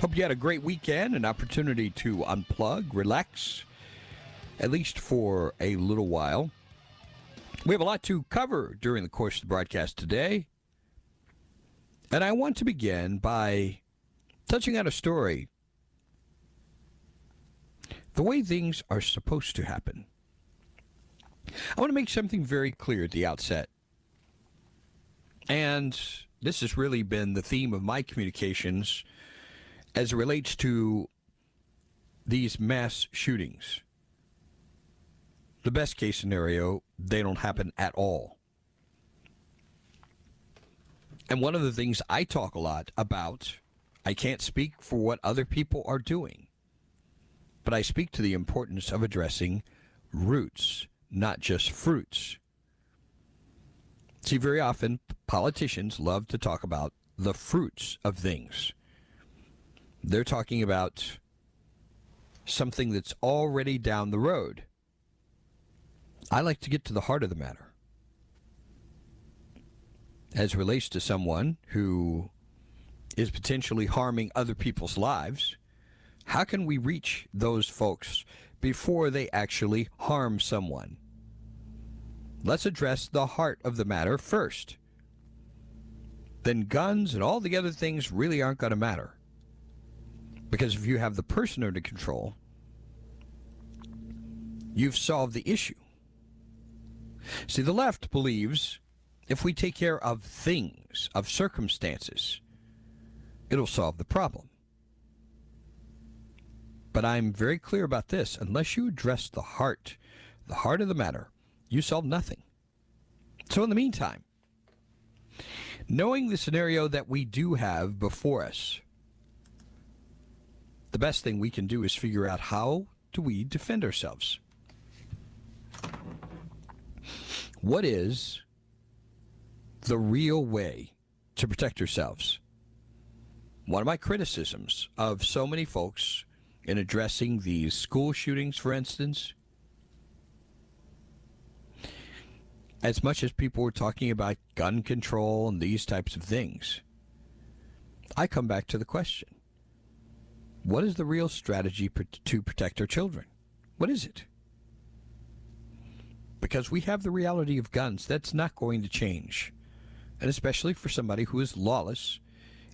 Hope you had a great weekend, an opportunity to unplug, relax, at least for a little while. We have a lot to cover during the course of the broadcast today. And I want to begin by touching on a story the way things are supposed to happen. I want to make something very clear at the outset. And this has really been the theme of my communications as it relates to these mass shootings. The best case scenario, they don't happen at all. And one of the things I talk a lot about, I can't speak for what other people are doing, but I speak to the importance of addressing roots, not just fruits. See, very often politicians love to talk about the fruits of things. They're talking about something that's already down the road. I like to get to the heart of the matter. As relates to someone who is potentially harming other people's lives, how can we reach those folks before they actually harm someone? Let's address the heart of the matter first. Then guns and all the other things really aren't going to matter. Because if you have the person under control, you've solved the issue. See, the left believes if we take care of things, of circumstances, it'll solve the problem. But I'm very clear about this. Unless you address the heart, the heart of the matter, you solve nothing. So, in the meantime, knowing the scenario that we do have before us, the best thing we can do is figure out how do we defend ourselves. What is the real way to protect yourselves? One of my criticisms of so many folks in addressing these school shootings, for instance, as much as people were talking about gun control and these types of things, I come back to the question what is the real strategy to protect our children? What is it? Because we have the reality of guns. That's not going to change. And especially for somebody who is lawless,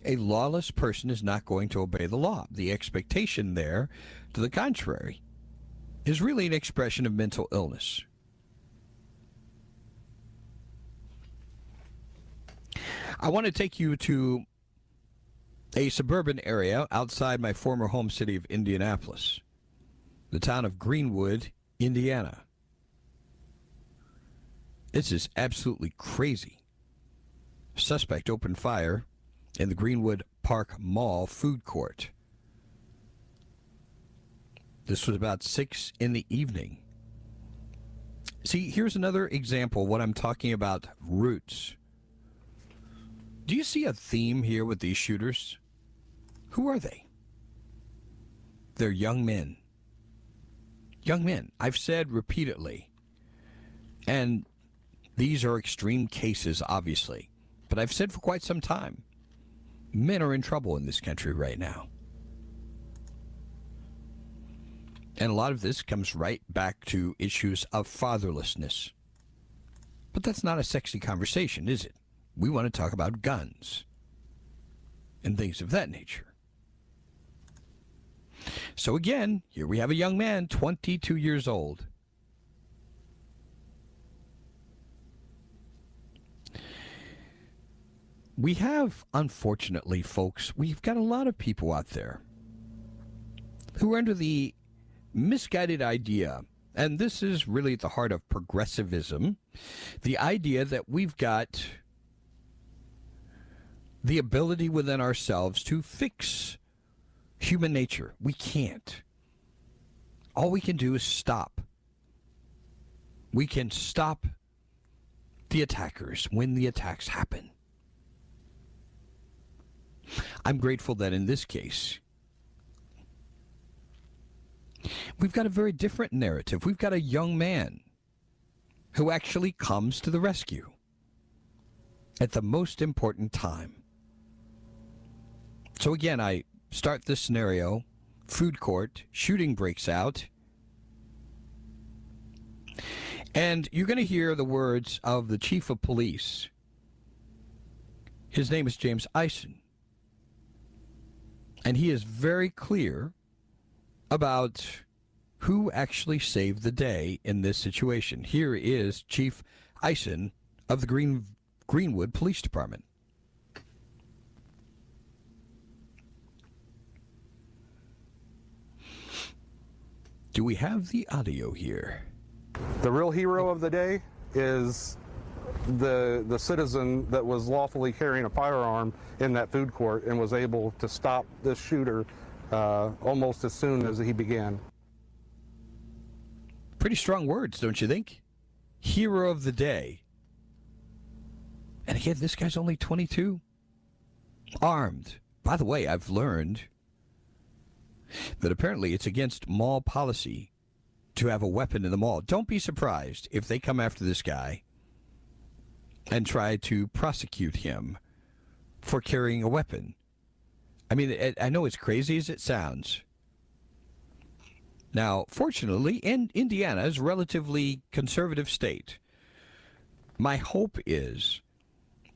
a lawless person is not going to obey the law. The expectation there, to the contrary, is really an expression of mental illness. I want to take you to a suburban area outside my former home city of Indianapolis, the town of Greenwood, Indiana. This is absolutely crazy. Suspect opened fire in the Greenwood Park Mall food court. This was about 6 in the evening. See, here's another example what I'm talking about roots. Do you see a theme here with these shooters? Who are they? They're young men. Young men. I've said repeatedly, and these are extreme cases, obviously, but I've said for quite some time men are in trouble in this country right now. And a lot of this comes right back to issues of fatherlessness. But that's not a sexy conversation, is it? we want to talk about guns and things of that nature. So again, here we have a young man, 22 years old. We have, unfortunately, folks, we've got a lot of people out there who are under the misguided idea, and this is really at the heart of progressivism the idea that we've got the ability within ourselves to fix human nature. We can't. All we can do is stop. We can stop the attackers when the attacks happen. I'm grateful that in this case, we've got a very different narrative. We've got a young man who actually comes to the rescue at the most important time. So, again, I start this scenario food court, shooting breaks out. And you're going to hear the words of the chief of police. His name is James Ison. And he is very clear about who actually saved the day in this situation. Here is Chief Ison of the Green, Greenwood Police Department. Do we have the audio here? The real hero of the day is the the citizen that was lawfully carrying a firearm in that food court and was able to stop this shooter uh, almost as soon as he began. Pretty strong words, don't you think? Hero of the day. And again, this guy's only 22. Armed. By the way, I've learned that apparently it's against mall policy to have a weapon in the mall. Don't be surprised if they come after this guy and try to prosecute him for carrying a weapon. I mean, I know it's crazy as it sounds. Now, fortunately, in Indiana is a relatively conservative state. My hope is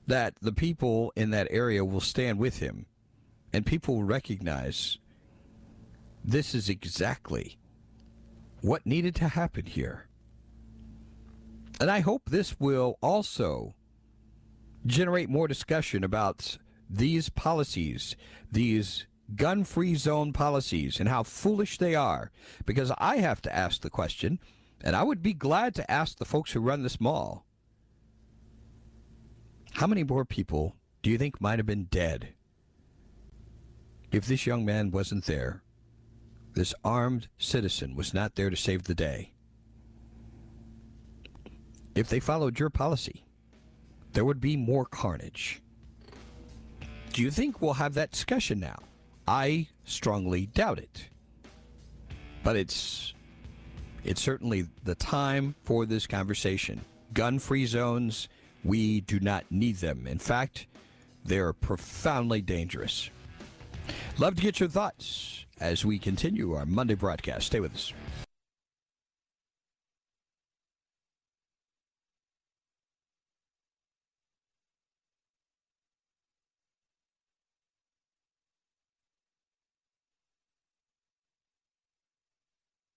that the people in that area will stand with him and people will recognize this is exactly what needed to happen here. And I hope this will also generate more discussion about these policies, these gun free zone policies, and how foolish they are. Because I have to ask the question, and I would be glad to ask the folks who run this mall how many more people do you think might have been dead if this young man wasn't there? This armed citizen was not there to save the day. If they followed your policy, there would be more carnage. Do you think we'll have that discussion now? I strongly doubt it. But it's it's certainly the time for this conversation. Gun-free zones, we do not need them. In fact, they're profoundly dangerous. Love to get your thoughts as we continue our Monday broadcast. Stay with us.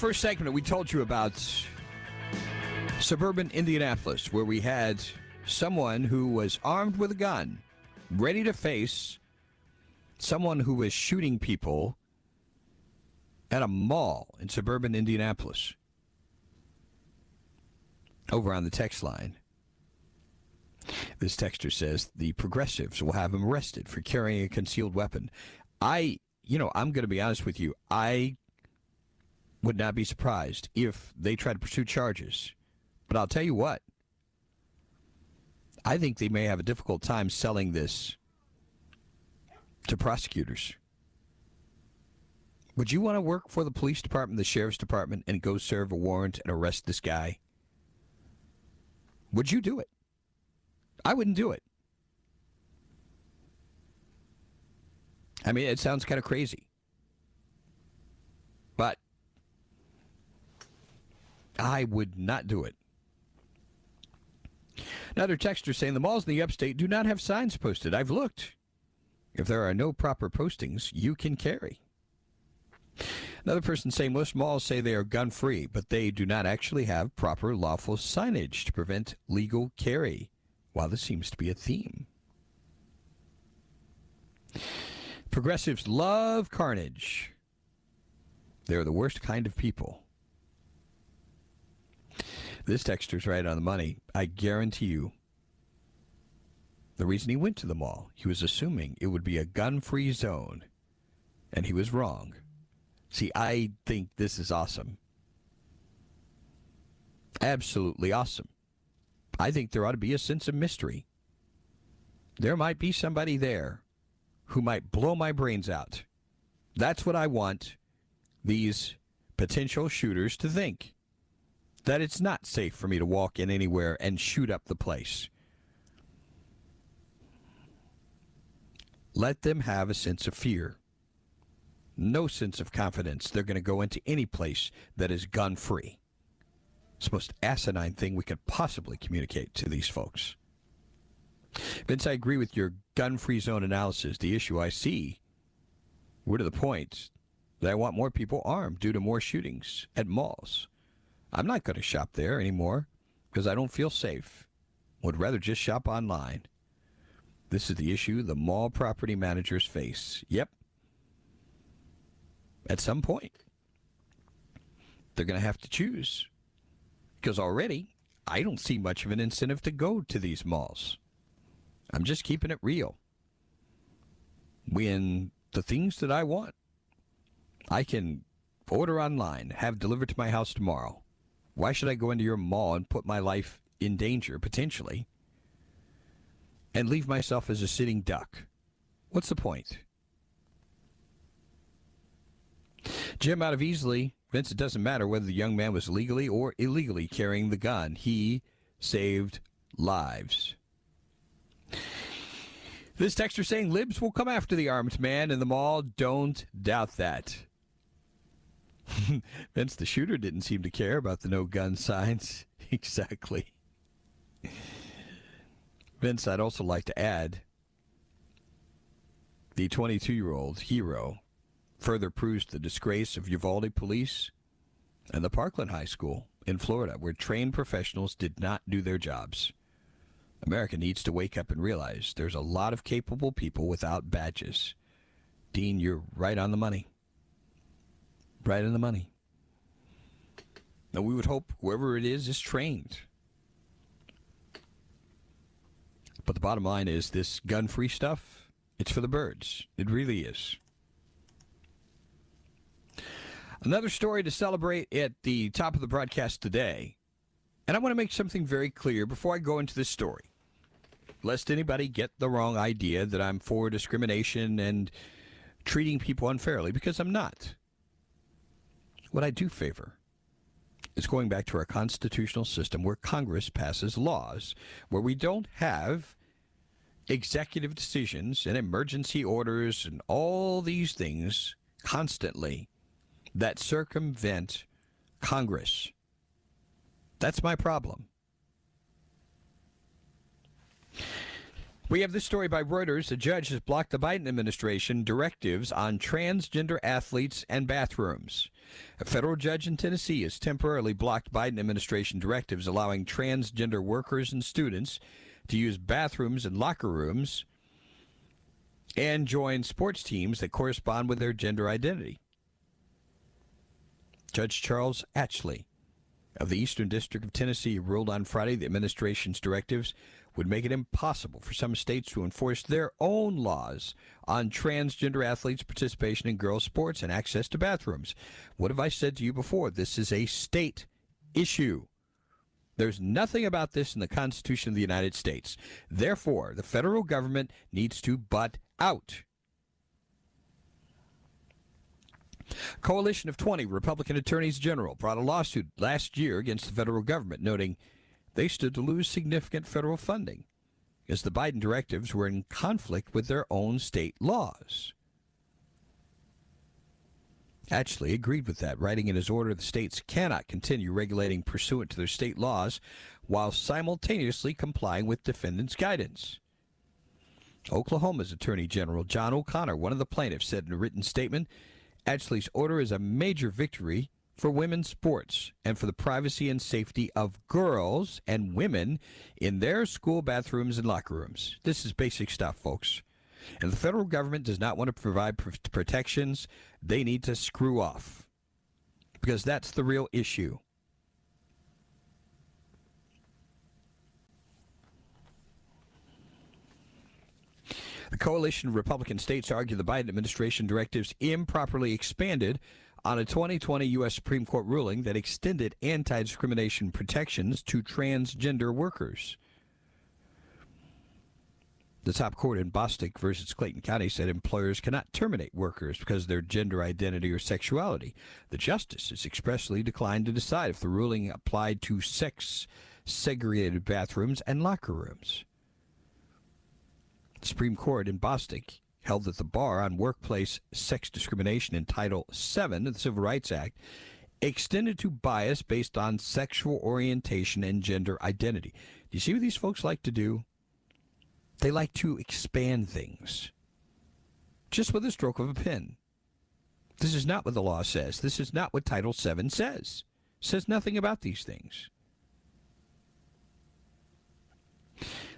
First segment, we told you about suburban Indianapolis, where we had someone who was armed with a gun, ready to face someone who was shooting people at a mall in suburban Indianapolis. Over on the text line. This texter says the progressives will have him arrested for carrying a concealed weapon. I, you know, I'm going to be honest with you. I would not be surprised if they try to pursue charges. But I'll tell you what, I think they may have a difficult time selling this to prosecutors. Would you want to work for the police department, the sheriff's department, and go serve a warrant and arrest this guy? Would you do it? I wouldn't do it. I mean, it sounds kind of crazy. But I would not do it. Another texter saying the malls in the upstate do not have signs posted. I've looked. If there are no proper postings, you can carry. Another person saying most malls say they are gun free, but they do not actually have proper lawful signage to prevent legal carry. While this seems to be a theme. Progressives love carnage. They're the worst kind of people. This texter's right on the money. I guarantee you. The reason he went to the mall, he was assuming it would be a gun free zone. And he was wrong. See, I think this is awesome. Absolutely awesome. I think there ought to be a sense of mystery. There might be somebody there who might blow my brains out. That's what I want these potential shooters to think that it's not safe for me to walk in anywhere and shoot up the place. Let them have a sense of fear. No sense of confidence they're going to go into any place that is gun free. It's the most asinine thing we could possibly communicate to these folks. Vince, I agree with your gun free zone analysis. The issue I see, we're to the point that I want more people armed due to more shootings at malls. I'm not going to shop there anymore because I don't feel safe. Would rather just shop online. This is the issue the mall property managers face. Yep. At some point, they're going to have to choose. Because already, I don't see much of an incentive to go to these malls. I'm just keeping it real. When the things that I want, I can order online, have delivered to my house tomorrow. Why should I go into your mall and put my life in danger, potentially, and leave myself as a sitting duck? What's the point? Jim out of Easley, Vince, it doesn't matter whether the young man was legally or illegally carrying the gun. He saved lives. This texter saying libs will come after the armed man in the mall. Don't doubt that. Vince, the shooter, didn't seem to care about the no gun signs. exactly. Vince, I'd also like to add the 22 year old hero further proves the disgrace of Uvalde police and the Parkland High School in Florida, where trained professionals did not do their jobs. America needs to wake up and realize there's a lot of capable people without badges. Dean, you're right on the money. Right in the money. Now, we would hope whoever it is is trained. But the bottom line is this gun free stuff, it's for the birds. It really is. Another story to celebrate at the top of the broadcast today. And I want to make something very clear before I go into this story, lest anybody get the wrong idea that I'm for discrimination and treating people unfairly, because I'm not. What I do favor is going back to our constitutional system where Congress passes laws, where we don't have executive decisions and emergency orders and all these things constantly that circumvent Congress. That's my problem. We have this story by Reuters. A judge has blocked the Biden administration directives on transgender athletes and bathrooms. A federal judge in Tennessee has temporarily blocked Biden administration directives allowing transgender workers and students to use bathrooms and locker rooms and join sports teams that correspond with their gender identity. Judge Charles Atchley of the Eastern District of Tennessee ruled on Friday the administration's directives would make it impossible for some states to enforce their own laws on transgender athletes' participation in girls' sports and access to bathrooms. What have I said to you before? This is a state issue. There's nothing about this in the Constitution of the United States. Therefore, the federal government needs to butt out. Coalition of 20 Republican attorneys general brought a lawsuit last year against the federal government, noting they stood to lose significant federal funding as the Biden directives were in conflict with their own state laws. Atchley agreed with that, writing in his order the states cannot continue regulating pursuant to their state laws while simultaneously complying with defendants' guidance. Oklahoma's Attorney General John O'Connor, one of the plaintiffs, said in a written statement Atchley's order is a major victory for women's sports and for the privacy and safety of girls and women in their school bathrooms and locker rooms. This is basic stuff, folks. And the federal government does not want to provide pr- protections. They need to screw off because that's the real issue. The coalition of Republican states argue the Biden administration directives improperly expanded on a 2020 U.S. Supreme Court ruling that extended anti discrimination protections to transgender workers. The top court in Bostock versus Clayton County said employers cannot terminate workers because of their gender identity or sexuality. The justices expressly declined to decide if the ruling applied to sex segregated bathrooms and locker rooms. The Supreme Court in Bostock held that the bar on workplace sex discrimination in Title VII of the Civil Rights Act extended to bias based on sexual orientation and gender identity. Do you see what these folks like to do? They like to expand things just with a stroke of a pen. This is not what the law says. This is not what Title VII says. It says nothing about these things.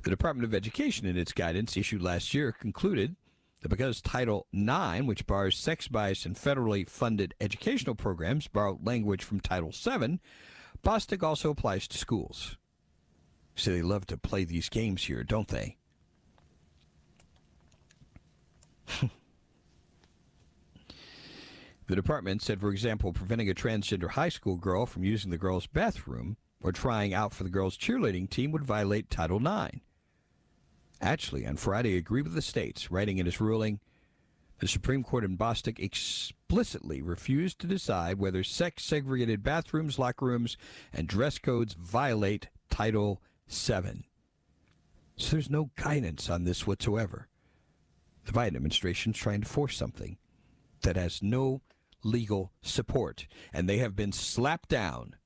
The Department of Education, in its guidance issued last year, concluded because Title IX, which bars sex bias in federally funded educational programs, borrowed language from Title VII, Bostock also applies to schools. So they love to play these games here, don't they? the department said, for example, preventing a transgender high school girl from using the girls' bathroom or trying out for the girls' cheerleading team would violate Title IX. Atchley on Friday agreed with the states, writing in his ruling, the Supreme Court in Bostock explicitly refused to decide whether sex segregated bathrooms, locker rooms, and dress codes violate Title VII. So there's no guidance on this whatsoever. The Biden administration is trying to force something that has no legal support, and they have been slapped down.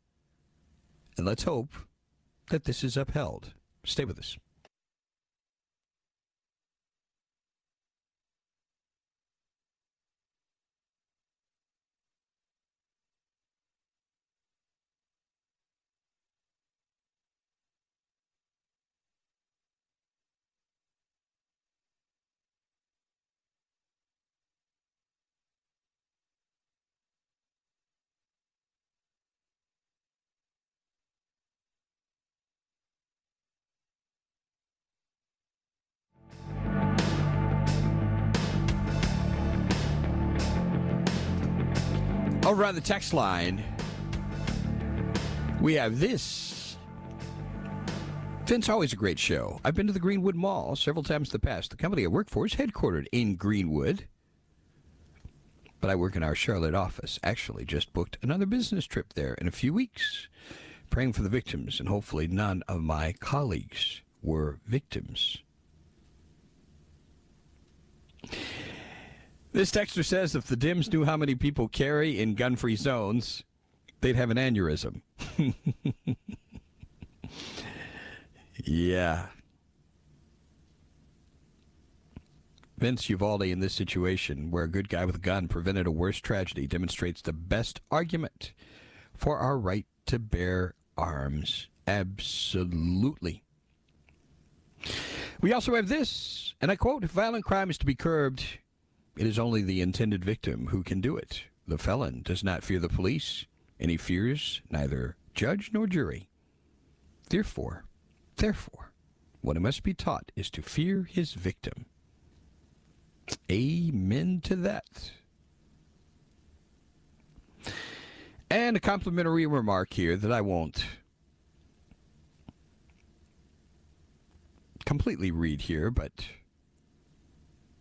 And let's hope that this is upheld. Stay with us. Over on the text line, we have this. Vince, always a great show. I've been to the Greenwood Mall several times in the past. The company I work for is headquartered in Greenwood, but I work in our Charlotte office. Actually, just booked another business trip there in a few weeks. Praying for the victims, and hopefully none of my colleagues were victims. This texter says if the Dims knew how many people carry in gun free zones, they'd have an aneurysm. yeah. Vince Uvalde in this situation, where a good guy with a gun prevented a worse tragedy, demonstrates the best argument for our right to bear arms. Absolutely. We also have this, and I quote If violent crime is to be curbed, it is only the intended victim who can do it. The felon does not fear the police, and he fears neither judge nor jury. Therefore, therefore, what must be taught is to fear his victim. Amen to that. And a complimentary remark here that I won't completely read here, but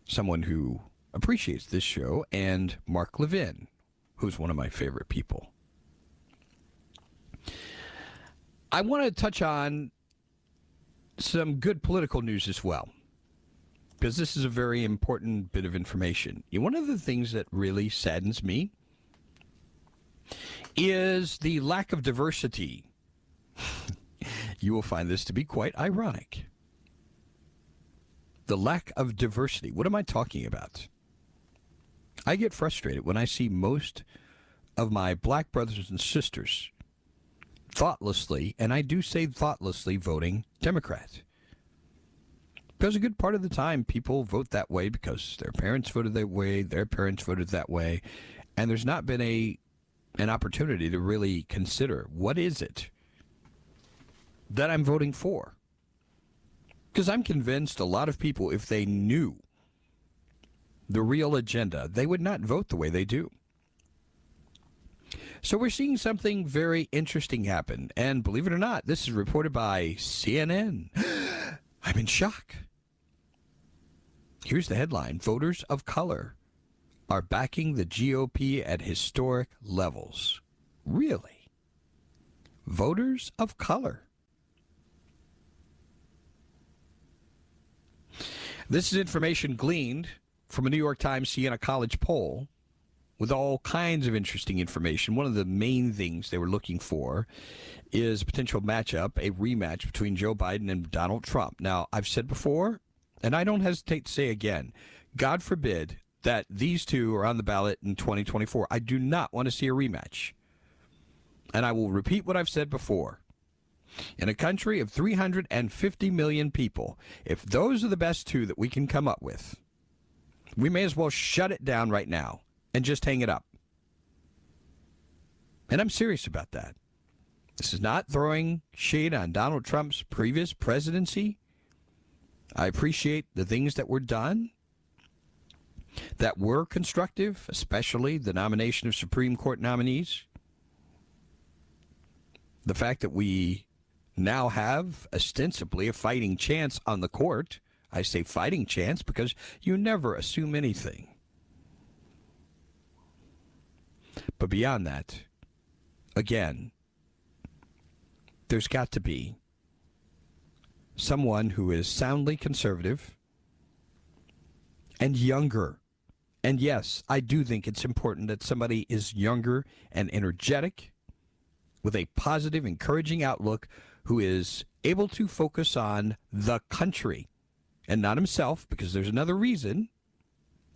someone who appreciates this show and Mark Levin, who's one of my favorite people. I want to touch on some good political news as well, because this is a very important bit of information. One of the things that really saddens me is the lack of diversity. you will find this to be quite ironic. The lack of diversity. What am I talking about? I get frustrated when I see most of my black brothers and sisters thoughtlessly, and I do say thoughtlessly, voting Democrat. Because a good part of the time, people vote that way because their parents voted that way, their parents voted that way, and there's not been a an opportunity to really consider what is it that I'm voting for. Because I'm convinced a lot of people, if they knew the real agenda, they would not vote the way they do. So we're seeing something very interesting happen. And believe it or not, this is reported by CNN. I'm in shock. Here's the headline Voters of color are backing the GOP at historic levels. Really? Voters of color. This is information gleaned from a New York Times Siena College poll with all kinds of interesting information. One of the main things they were looking for is potential matchup, a rematch between Joe Biden and Donald Trump. Now, I've said before, and I don't hesitate to say again, God forbid that these two are on the ballot in 2024. I do not want to see a rematch. And I will repeat what I've said before. In a country of 350 million people, if those are the best two that we can come up with, we may as well shut it down right now and just hang it up. And I'm serious about that. This is not throwing shade on Donald Trump's previous presidency. I appreciate the things that were done that were constructive, especially the nomination of Supreme Court nominees. The fact that we now have ostensibly a fighting chance on the court. I say fighting chance because you never assume anything. But beyond that, again, there's got to be someone who is soundly conservative and younger. And yes, I do think it's important that somebody is younger and energetic with a positive, encouraging outlook who is able to focus on the country and not himself, because there's another reason.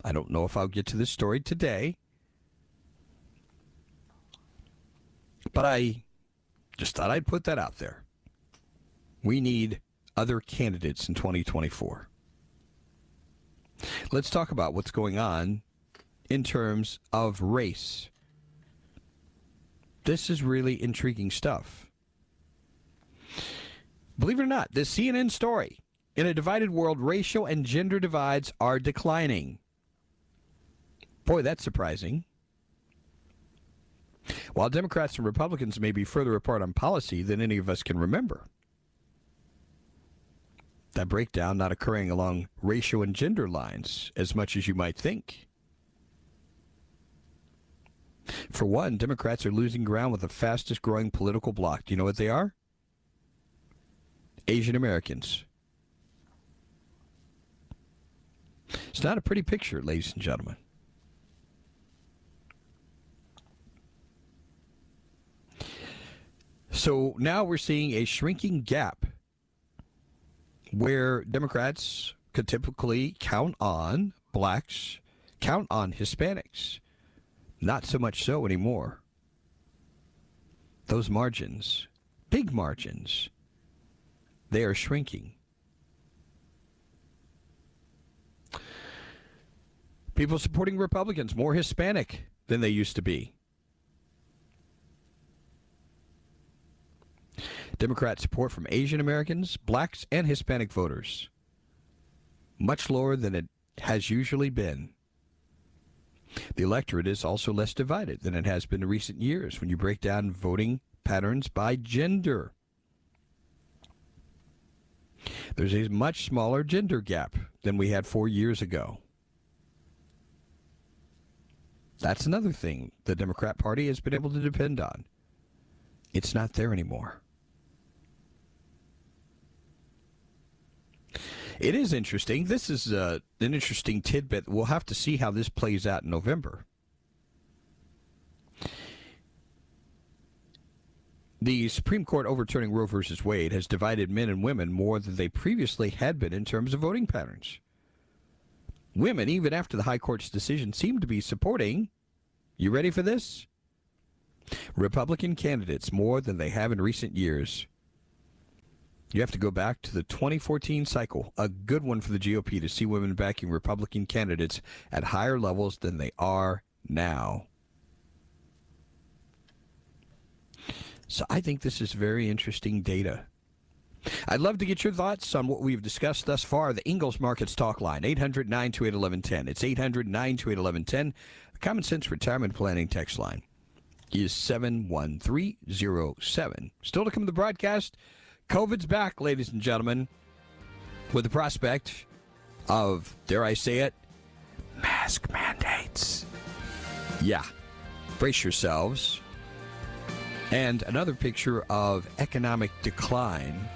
I don't know if I'll get to this story today. But I just thought I'd put that out there. We need other candidates in 2024. Let's talk about what's going on in terms of race. This is really intriguing stuff. Believe it or not, this CNN story in a divided world, racial and gender divides are declining. Boy, that's surprising. While Democrats and Republicans may be further apart on policy than any of us can remember. That breakdown not occurring along racial and gender lines as much as you might think. For one, Democrats are losing ground with the fastest growing political bloc. Do you know what they are? Asian Americans. It's not a pretty picture, ladies and gentlemen. So now we're seeing a shrinking gap where Democrats could typically count on blacks, count on Hispanics. Not so much so anymore. Those margins, big margins, they are shrinking. People supporting Republicans more Hispanic than they used to be. Democrat support from Asian Americans, blacks, and Hispanic voters. Much lower than it has usually been. The electorate is also less divided than it has been in recent years when you break down voting patterns by gender. There's a much smaller gender gap than we had four years ago. That's another thing the Democrat Party has been able to depend on. It's not there anymore. It is interesting. This is uh, an interesting tidbit. We'll have to see how this plays out in November. The Supreme Court overturning Roe v. Wade has divided men and women more than they previously had been in terms of voting patterns. Women, even after the High Court's decision, seem to be supporting, you ready for this? Republican candidates more than they have in recent years. You have to go back to the 2014 cycle, a good one for the GOP to see women backing Republican candidates at higher levels than they are now. So I think this is very interesting data. I'd love to get your thoughts on what we've discussed thus far. The Ingles Markets Talk Line, 800 928 1110. It's 800 928 1110. The Common Sense Retirement Planning text line is 71307. Still to come to the broadcast. COVID's back, ladies and gentlemen, with the prospect of, dare I say it, mask mandates. Yeah, brace yourselves. And another picture of economic decline.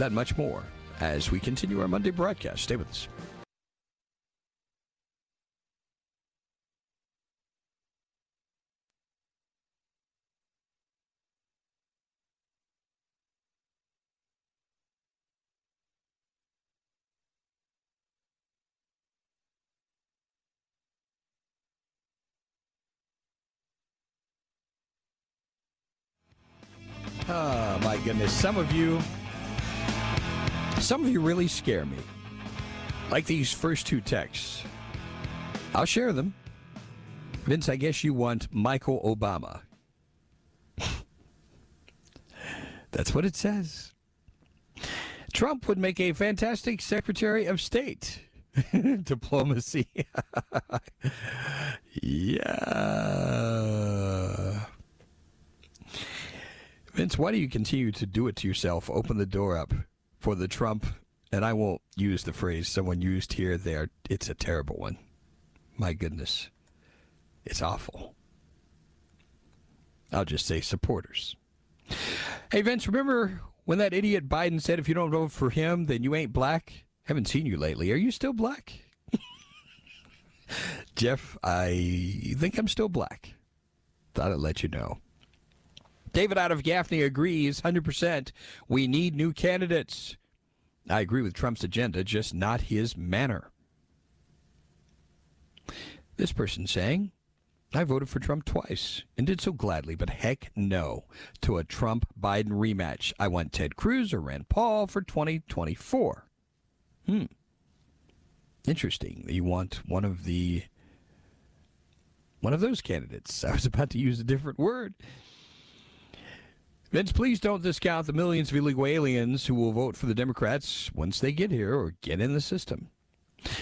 That much more as we continue our Monday broadcast. Stay with us. Oh my goodness. Some of you some of you really scare me. Like these first two texts. I'll share them. Vince, I guess you want Michael Obama. That's what it says. Trump would make a fantastic Secretary of State. Diplomacy. yeah. Vince, why do you continue to do it to yourself? Open the door up for the Trump, and I won't use the phrase someone used here, there. It's a terrible one. My goodness. It's awful. I'll just say supporters. Hey, Vince, remember when that idiot Biden said if you don't vote for him, then you ain't black? Haven't seen you lately. Are you still black? Jeff, I think I'm still black. Thought I'd let you know. David out of Gaffney agrees 100%. We need new candidates. I agree with Trump's agenda, just not his manner. This person saying, I voted for Trump twice and did so gladly, but heck no to a Trump Biden rematch. I want Ted Cruz or Rand Paul for 2024. Hmm. Interesting. You want one of the one of those candidates. I was about to use a different word. Vince, please don't discount the millions of illegal aliens who will vote for the Democrats once they get here or get in the system.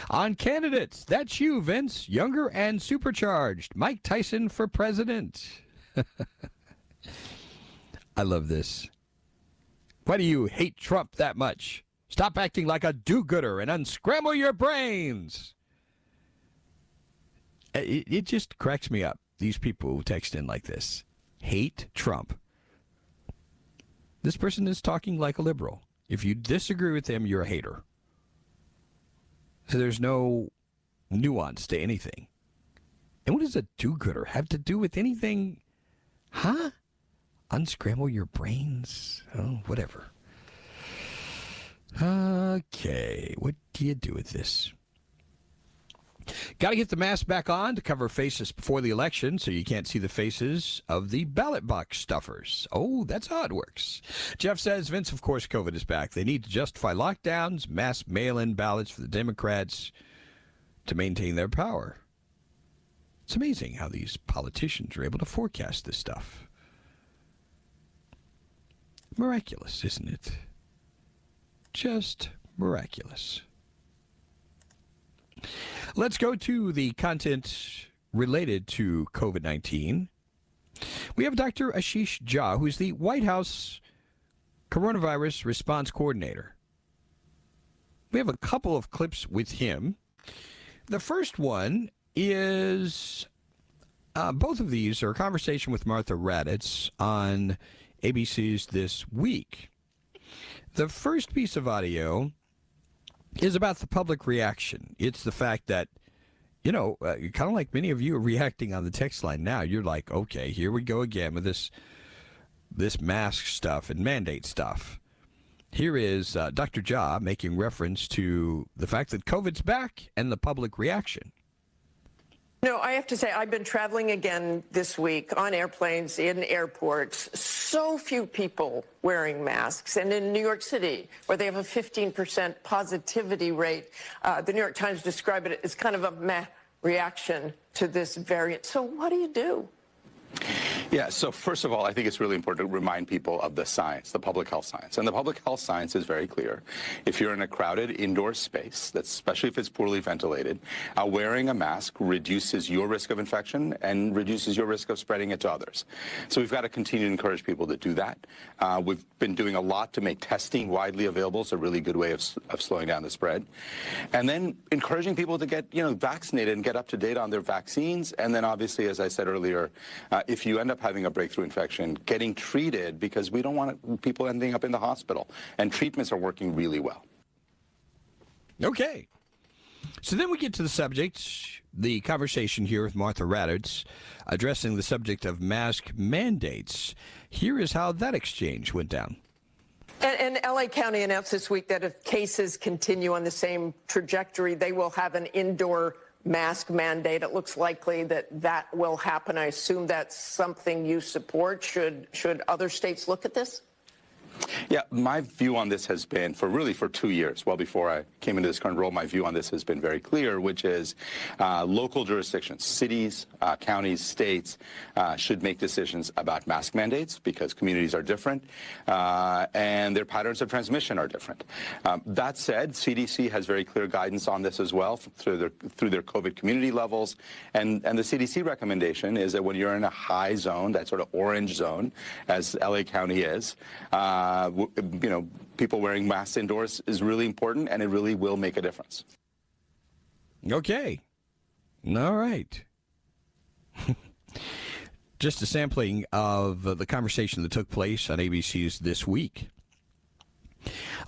On candidates, that's you, Vince, younger and supercharged. Mike Tyson for president. I love this. Why do you hate Trump that much? Stop acting like a do gooder and unscramble your brains. It, it just cracks me up. These people who text in like this hate Trump. This person is talking like a liberal. If you disagree with them, you're a hater. So there's no nuance to anything. And what does a do gooder have to do with anything? Huh? Unscramble your brains? Oh, whatever. Okay, what do you do with this? Got to get the mask back on to cover faces before the election so you can't see the faces of the ballot box stuffers. Oh, that's how it works. Jeff says, Vince, of course, COVID is back. They need to justify lockdowns, mass mail in ballots for the Democrats to maintain their power. It's amazing how these politicians are able to forecast this stuff. Miraculous, isn't it? Just miraculous. Let's go to the content related to COVID 19. We have Dr. Ashish Jha, who's the White House Coronavirus Response Coordinator. We have a couple of clips with him. The first one is uh, both of these are a conversation with Martha Raddatz on ABC's This Week. The first piece of audio is about the public reaction. It's the fact that, you know, uh, kind of like many of you are reacting on the text line now. You're like, okay, here we go again with this this mask stuff and mandate stuff. Here is uh, Dr. Jha making reference to the fact that COVID's back and the public reaction. No, I have to say, I've been traveling again this week on airplanes, in airports. So few people wearing masks. And in New York City, where they have a 15% positivity rate, uh, the New York Times described it as kind of a meh reaction to this variant. So what do you do? Yeah, so first of all, I think it's really important to remind people of the science, the public health science. And the public health science is very clear. If you're in a crowded indoor space, that's especially if it's poorly ventilated, uh, wearing a mask reduces your risk of infection and reduces your risk of spreading it to others. So we've got to continue to encourage people to do that. Uh, we've been doing a lot to make testing widely available. It's a really good way of, of slowing down the spread. And then encouraging people to get, you know, vaccinated and get up to date on their vaccines. And then obviously, as I said earlier, uh, if you end up having a breakthrough infection, getting treated because we don't want people ending up in the hospital. And treatments are working really well. Okay. So then we get to the subject, the conversation here with Martha Raddatz, addressing the subject of mask mandates. Here is how that exchange went down. And, and, LA County announced this week that if cases continue on the same trajectory, they will have an indoor mask mandate. It looks likely that that will happen. I assume that's something you support. Should should other states look at this? Yeah, my view on this has been for really for two years. Well, before I came into this current role, my view on this has been very clear, which is uh, local jurisdictions, cities, uh, counties, states uh, should make decisions about mask mandates because communities are different uh, and their patterns of transmission are different. Um, that said, CDC has very clear guidance on this as well through their through their COVID community levels, and and the CDC recommendation is that when you're in a high zone, that sort of orange zone, as LA County is. Uh, uh, you know, people wearing masks indoors is really important, and it really will make a difference. Okay. All right. Just a sampling of the conversation that took place on ABC's This Week.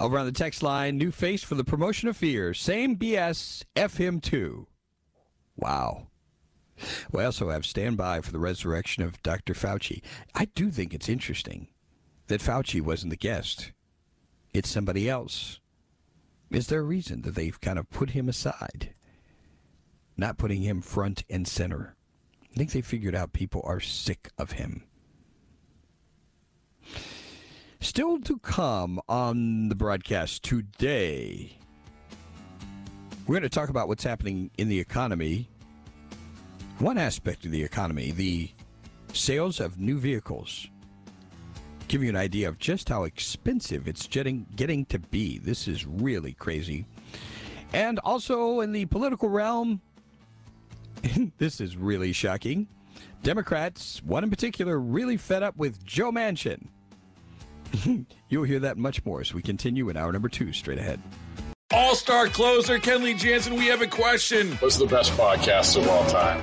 Over on the text line, new face for the promotion of fear. Same BS, F him too. Wow. We also have standby for the resurrection of Dr. Fauci. I do think it's interesting that Fauci wasn't the guest. It's somebody else. Is there a reason that they've kind of put him aside? Not putting him front and center. I think they figured out people are sick of him. Still to come on the broadcast today, we're going to talk about what's happening in the economy. One aspect of the economy, the sales of new vehicles give you an idea of just how expensive it's getting getting to be. This is really crazy. And also in the political realm, this is really shocking. Democrats, one in particular, really fed up with Joe Manchin. You'll hear that much more as we continue in hour number two straight ahead. All star closer Kenley Jansen, we have a question. What's the best podcast of all time?